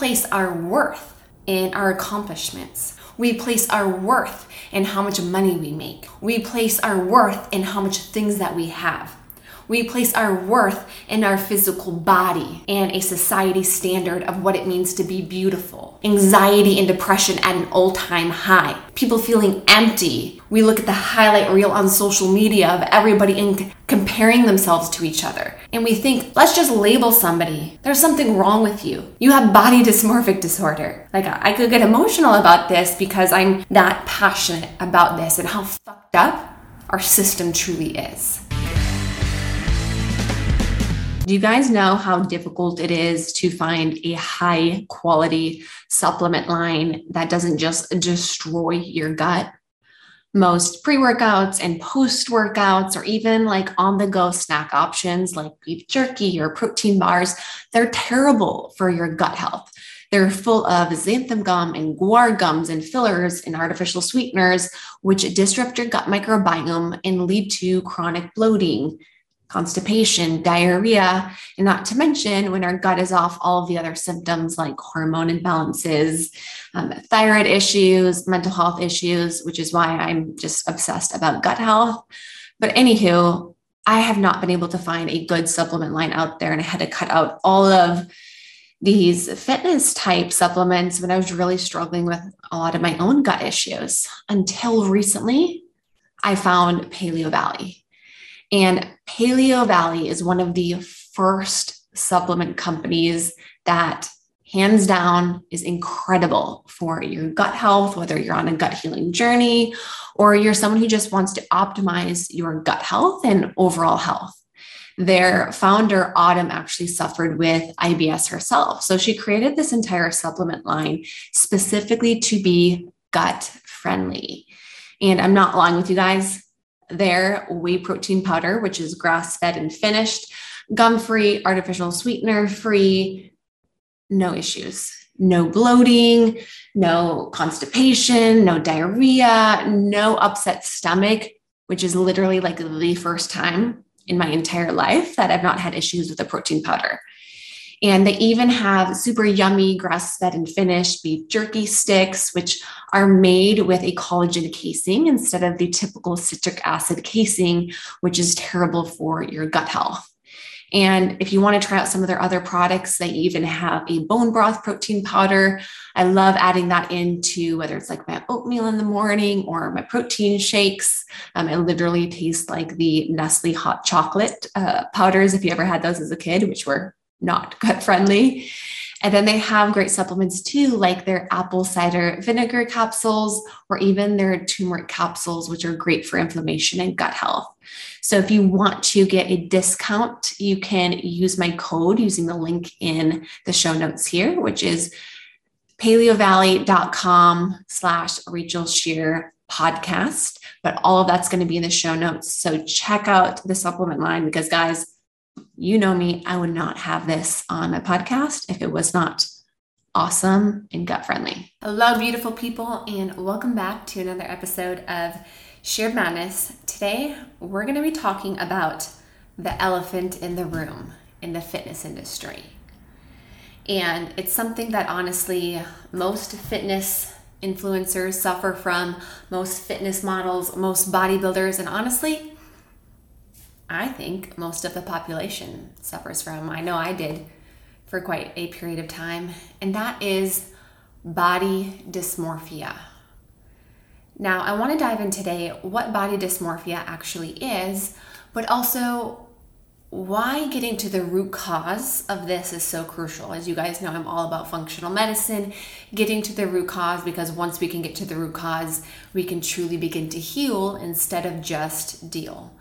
place our worth in our accomplishments. We place our worth in how much money we make. We place our worth in how much things that we have. We place our worth in our physical body and a society standard of what it means to be beautiful. Anxiety and depression at an all time high. People feeling empty. We look at the highlight reel on social media of everybody in comparing themselves to each other. And we think, let's just label somebody. There's something wrong with you. You have body dysmorphic disorder. Like, I could get emotional about this because I'm that passionate about this and how fucked up our system truly is. Do you guys know how difficult it is to find a high quality supplement line that doesn't just destroy your gut? Most pre workouts and post workouts, or even like on the go snack options like beef jerky or protein bars, they're terrible for your gut health. They're full of xanthan gum and guar gums and fillers and artificial sweeteners, which disrupt your gut microbiome and lead to chronic bloating, constipation, diarrhea, and not to mention when our gut is off, all of the other symptoms like hormone imbalances, um, thyroid issues, mental health issues, which is why I'm just obsessed about gut health. But anywho, I have not been able to find a good supplement line out there, and I had to cut out all of these fitness type supplements when I was really struggling with a lot of my own gut issues until recently I found Paleo Valley. And Paleo Valley is one of the first supplement companies that hands down is incredible for your gut health, whether you're on a gut healing journey or you're someone who just wants to optimize your gut health and overall health. Their founder, Autumn, actually suffered with IBS herself. So she created this entire supplement line specifically to be gut friendly. And I'm not lying with you guys, their whey protein powder, which is grass fed and finished, gum free, artificial sweetener free, no issues. No bloating, no constipation, no diarrhea, no upset stomach, which is literally like the first time in my entire life that I've not had issues with the protein powder. And they even have super yummy grass fed and finished beef jerky sticks, which are made with a collagen casing instead of the typical citric acid casing, which is terrible for your gut health. And if you want to try out some of their other products, they even have a bone broth protein powder. I love adding that into whether it's like my oatmeal in the morning or my protein shakes. Um, it literally tastes like the Nestle hot chocolate uh, powders, if you ever had those as a kid, which were not gut friendly. And then they have great supplements too, like their apple cider vinegar capsules or even their turmeric capsules, which are great for inflammation and gut health. So if you want to get a discount, you can use my code using the link in the show notes here, which is paleovalley.com slash Rachel Scheer podcast. But all of that's going to be in the show notes. So check out the supplement line because guys, you know me, I would not have this on my podcast if it was not awesome and gut friendly. Hello, beautiful people, and welcome back to another episode of Scheer Madness. Today, we're going to be talking about the elephant in the room in the fitness industry. And it's something that honestly, most fitness influencers suffer from, most fitness models, most bodybuilders, and honestly, I think most of the population suffers from. I know I did for quite a period of time, and that is body dysmorphia. Now, I want to dive in today what body dysmorphia actually is, but also why getting to the root cause of this is so crucial. As you guys know, I'm all about functional medicine, getting to the root cause because once we can get to the root cause, we can truly begin to heal instead of just deal.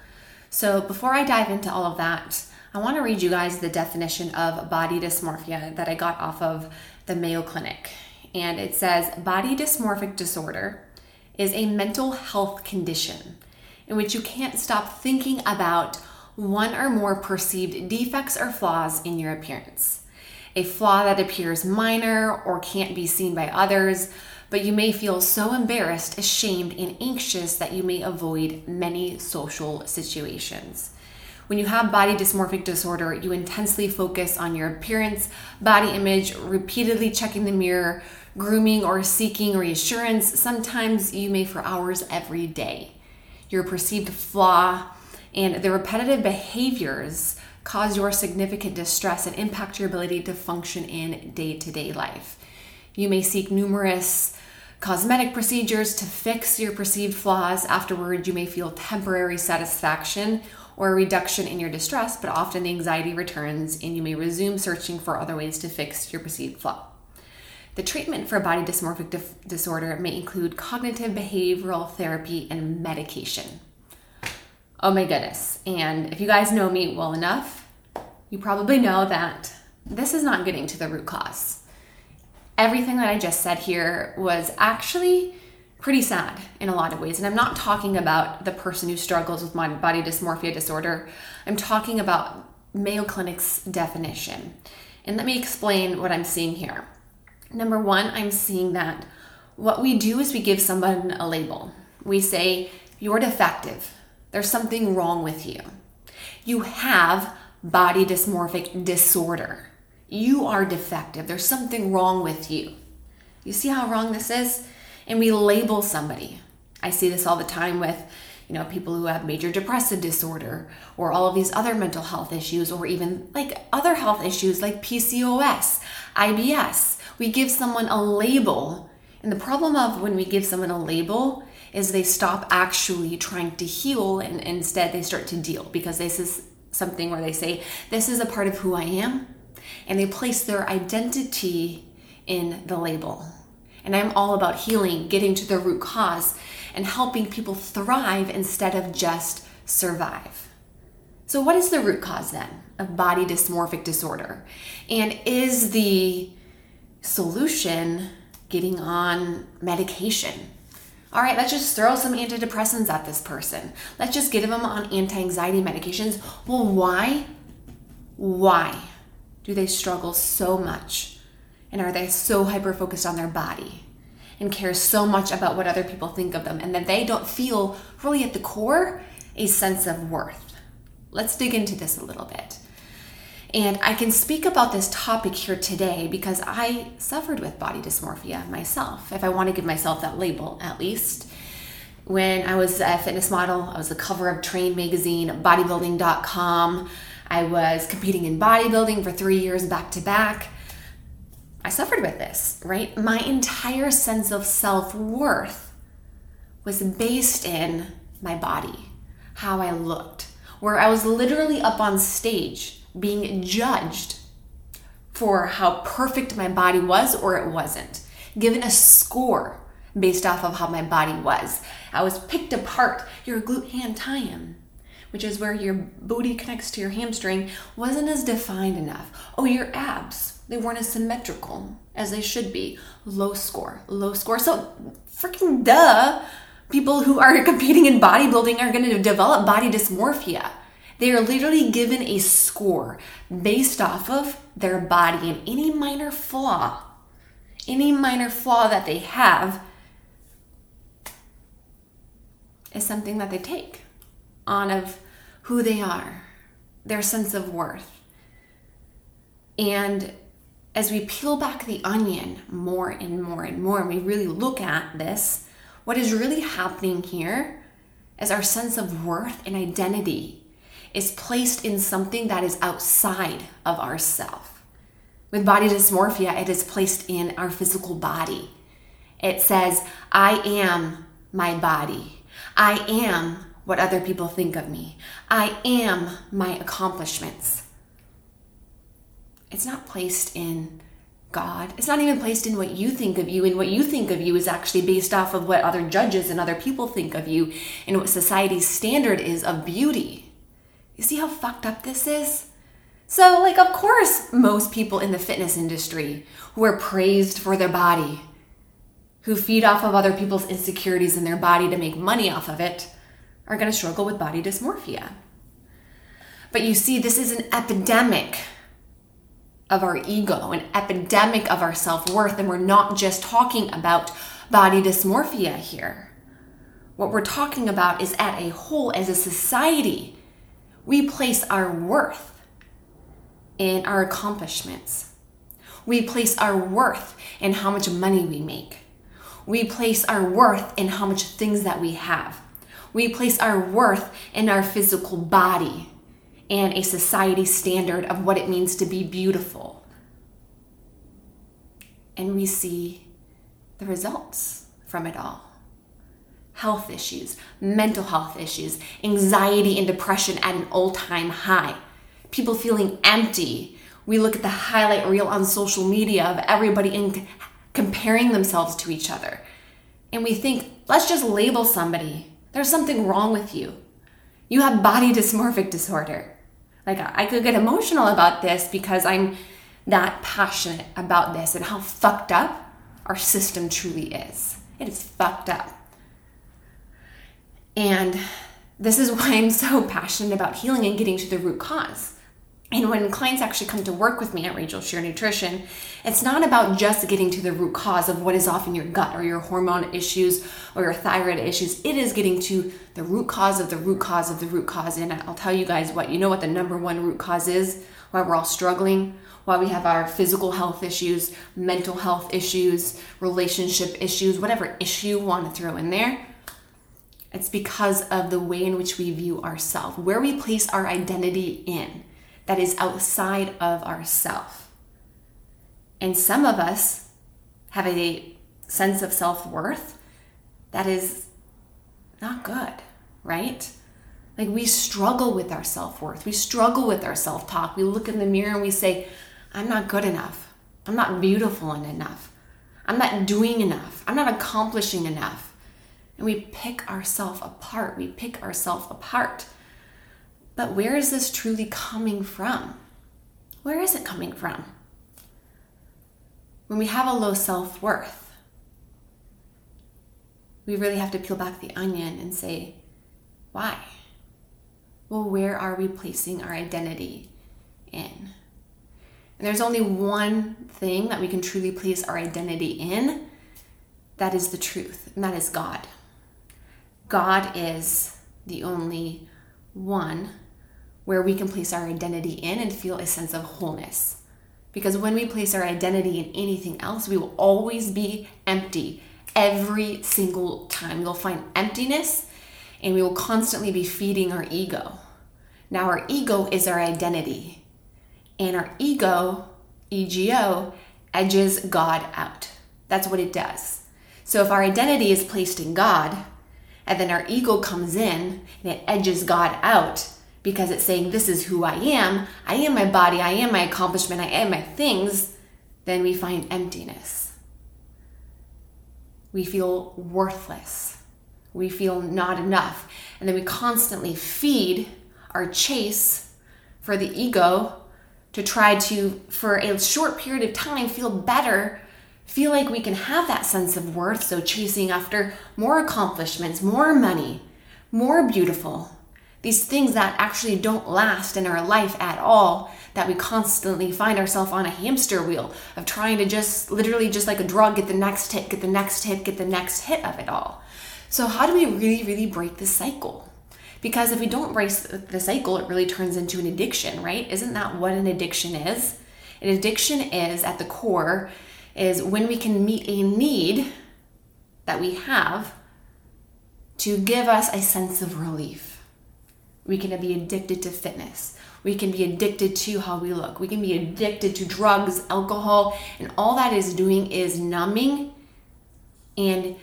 So, before I dive into all of that, I want to read you guys the definition of body dysmorphia that I got off of the Mayo Clinic. And it says body dysmorphic disorder is a mental health condition in which you can't stop thinking about one or more perceived defects or flaws in your appearance. A flaw that appears minor or can't be seen by others, but you may feel so embarrassed, ashamed, and anxious that you may avoid many social situations. When you have body dysmorphic disorder, you intensely focus on your appearance, body image, repeatedly checking the mirror, grooming or seeking reassurance. Sometimes you may for hours every day. Your perceived flaw and the repetitive behaviors cause your significant distress and impact your ability to function in day to day life. You may seek numerous cosmetic procedures to fix your perceived flaws. Afterward, you may feel temporary satisfaction or a reduction in your distress, but often the anxiety returns and you may resume searching for other ways to fix your perceived flaw. The treatment for body dysmorphic dif- disorder may include cognitive behavioral therapy and medication. Oh my goodness. And if you guys know me well enough, you probably know that this is not getting to the root cause. Everything that I just said here was actually pretty sad in a lot of ways. And I'm not talking about the person who struggles with body dysmorphia disorder, I'm talking about Mayo Clinic's definition. And let me explain what I'm seeing here. Number one, I'm seeing that what we do is we give someone a label. We say, You're defective. There's something wrong with you. You have body dysmorphic disorder. You are defective. There's something wrong with you. You see how wrong this is? and we label somebody. I see this all the time with, you know, people who have major depressive disorder or all of these other mental health issues or even like other health issues like PCOS, IBS. We give someone a label. And the problem of when we give someone a label is they stop actually trying to heal and instead they start to deal because this is something where they say, This is a part of who I am. And they place their identity in the label. And I'm all about healing, getting to the root cause, and helping people thrive instead of just survive. So, what is the root cause then of body dysmorphic disorder? And is the solution getting on medication? All right, let's just throw some antidepressants at this person. Let's just get them on anti anxiety medications. Well, why? Why do they struggle so much and are they so hyper focused on their body and care so much about what other people think of them and that they don't feel really at the core a sense of worth? Let's dig into this a little bit. And I can speak about this topic here today because I suffered with body dysmorphia myself, if I want to give myself that label at least. When I was a fitness model, I was the cover of Train magazine, bodybuilding.com. I was competing in bodybuilding for three years back to back. I suffered with this, right? My entire sense of self worth was based in my body, how I looked, where I was literally up on stage being judged for how perfect my body was or it wasn't, given a score based off of how my body was. I was picked apart. Your glute ham tie which is where your booty connects to your hamstring, wasn't as defined enough. Oh, your abs they weren't as symmetrical as they should be. Low score, low score. So, freaking duh, people who are competing in bodybuilding are going to develop body dysmorphia. They are literally given a score based off of their body and any minor flaw, any minor flaw that they have is something that they take on of who they are, their sense of worth. And as we peel back the onion more and more and more, and we really look at this, what is really happening here is our sense of worth and identity is placed in something that is outside of ourself. With body dysmorphia, it is placed in our physical body. It says, I am my body. I am what other people think of me. I am my accomplishments it's not placed in God. It's not even placed in what you think of you, and what you think of you is actually based off of what other judges and other people think of you and what society's standard is of beauty. You see how fucked up this is? So, like, of course, most people in the fitness industry who are praised for their body, who feed off of other people's insecurities in their body to make money off of it, are going to struggle with body dysmorphia. But you see, this is an epidemic of our ego, an epidemic of our self worth. And we're not just talking about body dysmorphia here. What we're talking about is at a whole, as a society, We place our worth in our accomplishments. We place our worth in how much money we make. We place our worth in how much things that we have. We place our worth in our physical body and a society standard of what it means to be beautiful. And we see the results from it all health issues, mental health issues, anxiety and depression at an all time high, people feeling empty. We look at the highlight reel on social media of everybody in comparing themselves to each other. And we think, let's just label somebody. There's something wrong with you. You have body dysmorphic disorder. Like, I could get emotional about this because I'm that passionate about this and how fucked up our system truly is. It is fucked up. And this is why I'm so passionate about healing and getting to the root cause. And when clients actually come to work with me at Rachel Scheer Nutrition, it's not about just getting to the root cause of what is off in your gut or your hormone issues or your thyroid issues. It is getting to the root cause of the root cause of the root cause. And I'll tell you guys what, you know what the number one root cause is? Why we're all struggling? Why we have our physical health issues, mental health issues, relationship issues, whatever issue you want to throw in there? It's because of the way in which we view ourselves, where we place our identity in that is outside of ourself. And some of us have a sense of self worth that is not good, right? Like we struggle with our self worth. We struggle with our self talk. We look in the mirror and we say, I'm not good enough. I'm not beautiful enough. I'm not doing enough. I'm not accomplishing enough. And we pick ourselves apart. We pick ourselves apart. But where is this truly coming from? Where is it coming from? When we have a low self worth, we really have to peel back the onion and say, why? Well, where are we placing our identity in? And there's only one thing that we can truly place our identity in that is the truth, and that is God. God is the only one where we can place our identity in and feel a sense of wholeness. Because when we place our identity in anything else, we will always be empty every single time. We'll find emptiness and we will constantly be feeding our ego. Now, our ego is our identity, and our ego, ego, edges God out. That's what it does. So, if our identity is placed in God, and then our ego comes in and it edges God out, because it's saying, This is who I am. I am my body. I am my accomplishment. I am my things. Then we find emptiness. We feel worthless. We feel not enough. And then we constantly feed our chase for the ego to try to, for a short period of time, feel better, feel like we can have that sense of worth. So, chasing after more accomplishments, more money, more beautiful, these things that actually don't last in our life at all that we constantly find ourselves on a hamster wheel of trying to just literally just like a drug get the next hit get the next hit get the next hit of it all. So how do we really really break this cycle? Because if we don't break the cycle it really turns into an addiction right? Isn't that what an addiction is? An addiction is at the core is when we can meet a need that we have to give us a sense of relief we can be addicted to fitness. We can be addicted to how we look. We can be addicted to drugs, alcohol, and all that is doing is numbing and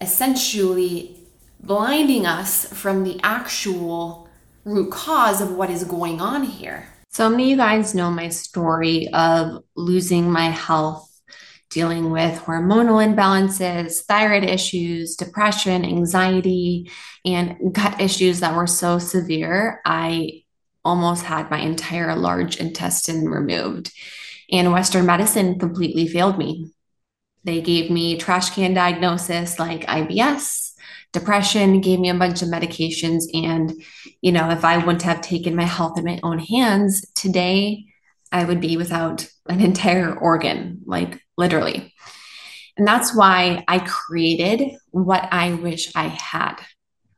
essentially blinding us from the actual root cause of what is going on here. So many of you guys know my story of losing my health dealing with hormonal imbalances, thyroid issues, depression, anxiety, and gut issues that were so severe, I almost had my entire large intestine removed. And Western medicine completely failed me. They gave me trash can diagnosis like IBS, depression, gave me a bunch of medications. And, you know, if I wouldn't have taken my health in my own hands today, I would be without an entire organ, like literally. And that's why I created what I wish I had.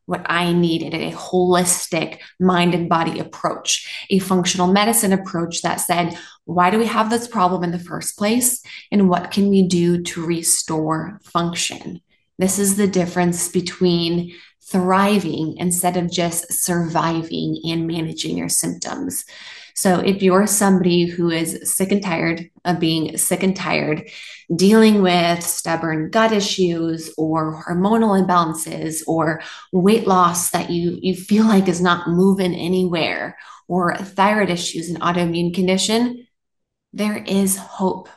what I needed a holistic mind and body approach, a functional medicine approach that said, why do we have this problem in the first place? And what can we do to restore function? This is the difference between thriving instead of just surviving and managing your symptoms. So, if you're somebody who is sick and tired of being sick and tired, dealing with stubborn gut issues or hormonal imbalances or weight loss that you, you feel like is not moving anywhere, or thyroid issues and autoimmune condition, there is hope.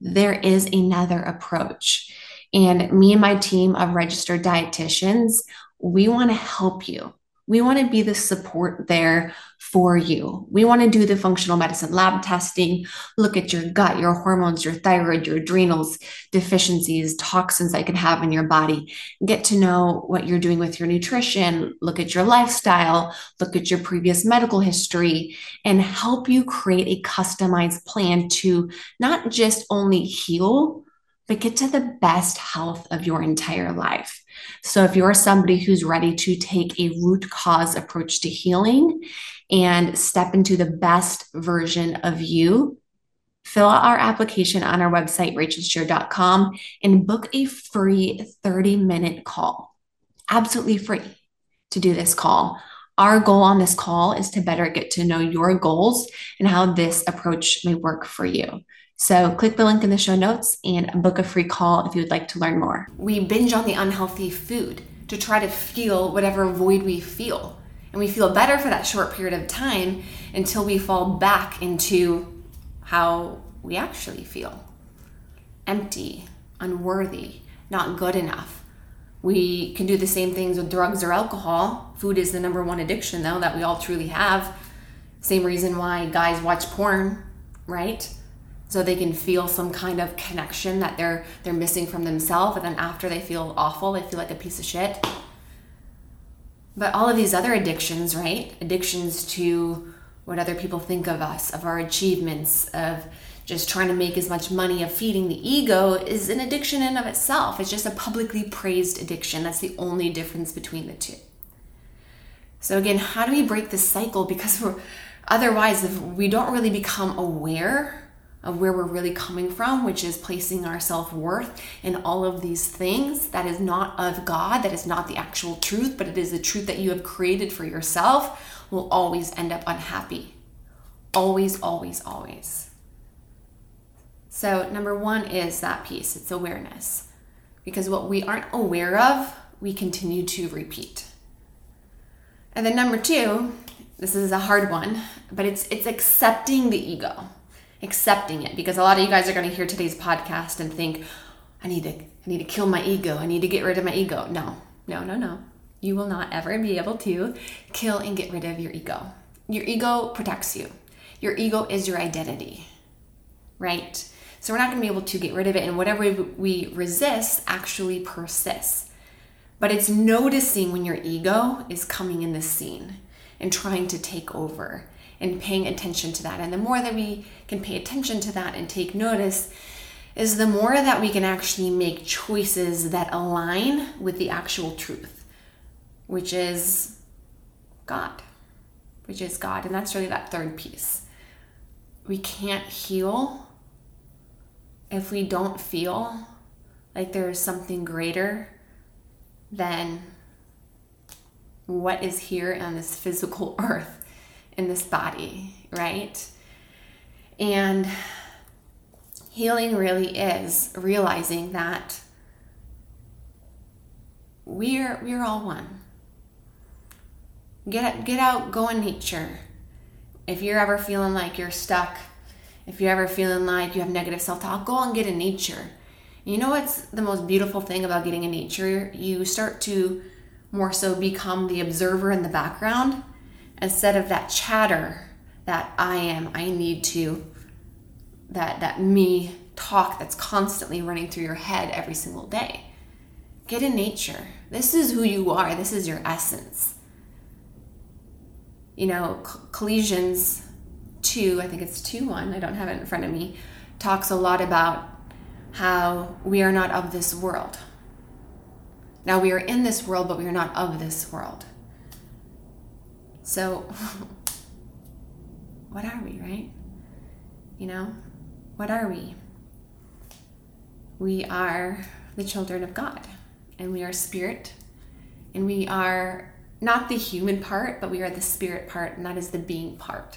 There is another approach. And me and my team of registered dietitians, we want to help you. We want to be the support there for you. We want to do the functional medicine lab testing, look at your gut, your hormones, your thyroid, your adrenals, deficiencies, toxins that can have in your body, get to know what you're doing with your nutrition, look at your lifestyle, look at your previous medical history, and help you create a customized plan to not just only heal, but get to the best health of your entire life. So, if you're somebody who's ready to take a root cause approach to healing and step into the best version of you, fill out our application on our website, rachelscheer.com, and book a free 30 minute call. Absolutely free to do this call. Our goal on this call is to better get to know your goals and how this approach may work for you. So click the link in the show notes and book a free call if you would like to learn more. We binge on the unhealthy food to try to feel whatever void we feel. And we feel better for that short period of time until we fall back into how we actually feel empty, unworthy, not good enough. We can do the same things with drugs or alcohol. Food is the number one addiction, though, that we all truly have. Same reason why guys watch porn, right? So they can feel some kind of connection that they're they're missing from themselves and then after they feel awful they feel like a piece of shit. But all of these other addictions right? Addictions to what other people think of us of our achievements of just trying to make as much money of feeding the ego is an addiction in of itself. It's just a publicly praised addiction. That's the only difference between the two. So again how do we break this cycle? Because we're otherwise if we don't really become aware of where we're really coming from, which is placing our self worth in all of these things that is not of God, that is not the actual truth, but it is the truth that you have created for yourself, will always end up unhappy. Always, always, always. So, number one is that piece it's awareness. Because what we aren't aware of, we continue to repeat. And then number two, this is a hard one, but it's it's accepting the ego accepting it because a lot of you guys are going to hear today's podcast and think i need to i need to kill my ego. I need to get rid of my ego. No no no no. You will not ever be able to kill and get rid of your ego. Your ego protects you. Your ego is your identity right? So we're not going to be able to get rid of it and whatever we resist actually persists. But it's noticing when your ego is coming in the scene and trying to take over and paying attention to that. And the more that we can pay attention to that and take notice, is the more that we can actually make choices that align with the actual truth, which is God, which is God. And that's really that third piece. We can't heal if we don't feel like there is something greater than what is here on this physical earth in this body, right? And healing really is realizing that we're we're all one. Get get out, go in nature. If you're ever feeling like you're stuck, if you're ever feeling like you have negative self-talk, go and get in nature. You know what's the most beautiful thing about getting in nature? You start to more so become the observer in the background instead of that chatter that I am, I need to, that, that me talk that's constantly running through your head every single day. Get in nature. This is who you are, this is your essence. You know, Colossians 2, I think it's 2 1, I don't have it in front of me, talks a lot about how we are not of this world. Now we are in this world, but we are not of this world. So, what are we, right? You know, what are we? We are the children of God, and we are spirit, and we are not the human part, but we are the spirit part, and that is the being part.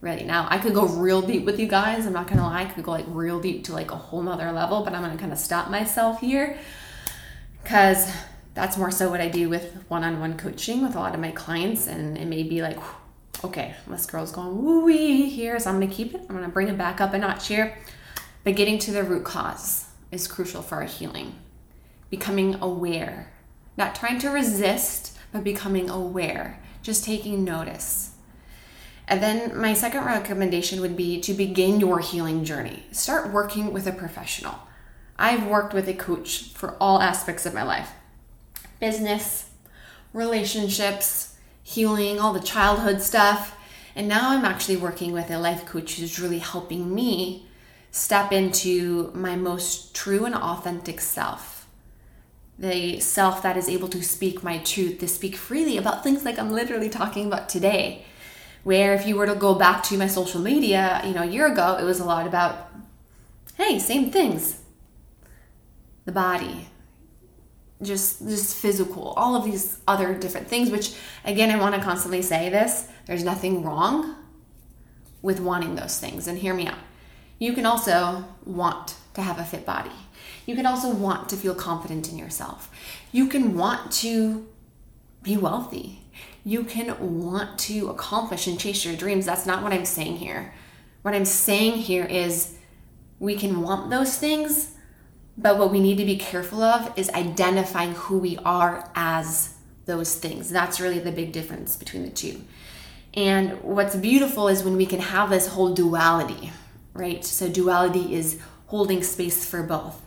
Really. Now, I could go real deep with you guys. I'm not gonna lie, I could go like real deep to like a whole nother level, but I'm gonna kind of stop myself here because that's more so what I do with one on one coaching with a lot of my clients. And it may be like, okay, this girl's going woo wee here, so I'm gonna keep it. I'm gonna bring it back up a notch here. But getting to the root cause is crucial for our healing. Becoming aware, not trying to resist, but becoming aware, just taking notice. And then my second recommendation would be to begin your healing journey. Start working with a professional. I've worked with a coach for all aspects of my life business, relationships, healing, all the childhood stuff. And now I'm actually working with a life coach who's really helping me step into my most true and authentic self. The self that is able to speak my truth, to speak freely about things like I'm literally talking about today. Where if you were to go back to my social media, you know, a year ago, it was a lot about, hey, same things. The body, just just physical, all of these other different things, which again, I want to constantly say this, there's nothing wrong with wanting those things. And hear me out. You can also want to have a fit body. You can also want to feel confident in yourself. You can want to be wealthy. You can want to accomplish and chase your dreams. That's not what I'm saying here. What I'm saying here is we can want those things, but what we need to be careful of is identifying who we are as those things. That's really the big difference between the two. And what's beautiful is when we can have this whole duality, right? So, duality is holding space for both.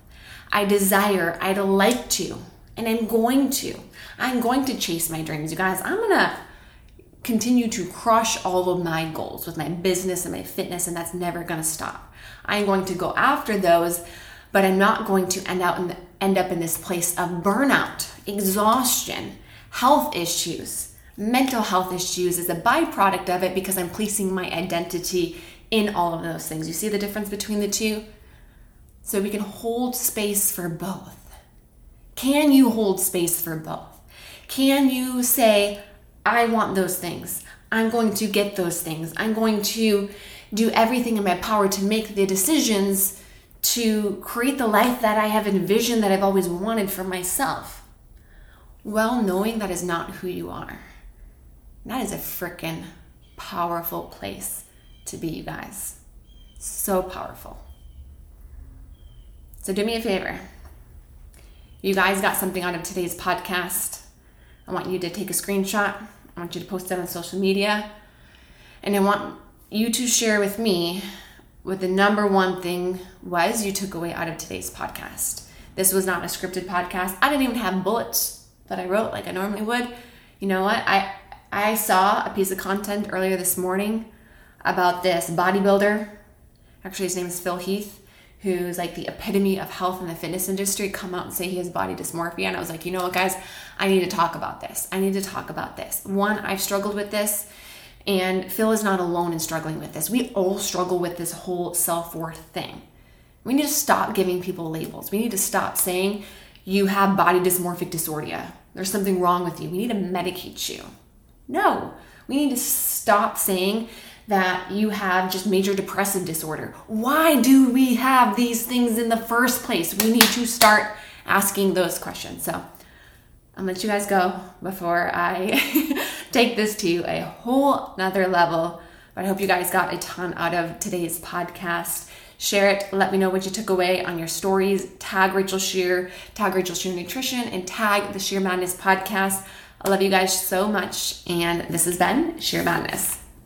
I desire, I'd like to, and I'm going to. I'm going to chase my dreams. You guys, I'm to continue to crush all of my goals with my business and my fitness, and that's never to stop. I'm going to go after those, but I'm not going to end out in the, end up in this place of burnout, exhaustion, health issues, mental health issues as a byproduct of it because I'm placing my identity in all of those things. You see the difference between the two? So we can hold space for both. Can you hold space for both? Can you say, I want those things? I'm going to get those things. I'm going to do everything in my power to make the decisions to create the life that I have envisioned that I've always wanted for myself. Well, knowing that is not who you are. That is a freaking powerful place to be, you guys. So powerful. So, do me a favor. You guys got something out of today's podcast. I want you to take a screenshot. I want you to post it on social media. And I want you to share with me what the number one thing was you took away out of today's podcast. This was not a scripted podcast. I didn't even have bullets that I wrote like I normally would. You know what? I I saw a piece of content earlier this morning about this bodybuilder. Actually, his name is Phil Heath, who's like the epitome of health in the fitness industry, come out and say he has body dysmorphia. And I was like, you know what, guys, I need to talk about this. I need to talk about this. One, I've struggled with this, and Phil is not alone in struggling with this. We all struggle with this whole self worth thing. We need to stop giving people labels. We need to stop saying you have body dysmorphic dysordia. There's something wrong with you. We need to medicate you. No, we need to stop saying that you have just major depressive disorder. Why do we have these things in the first place? We need to start asking those questions. So I'll let you guys go before I take this to a whole nother level. But I hope you guys got a ton out of today's podcast. Share it. Let me know what you took away on your stories. Tag Rachel Scheer, tag Rachel Scheer Nutrition, and tag the Scheer Madness podcast. I love you guys so much. And this has been Scheer Madness.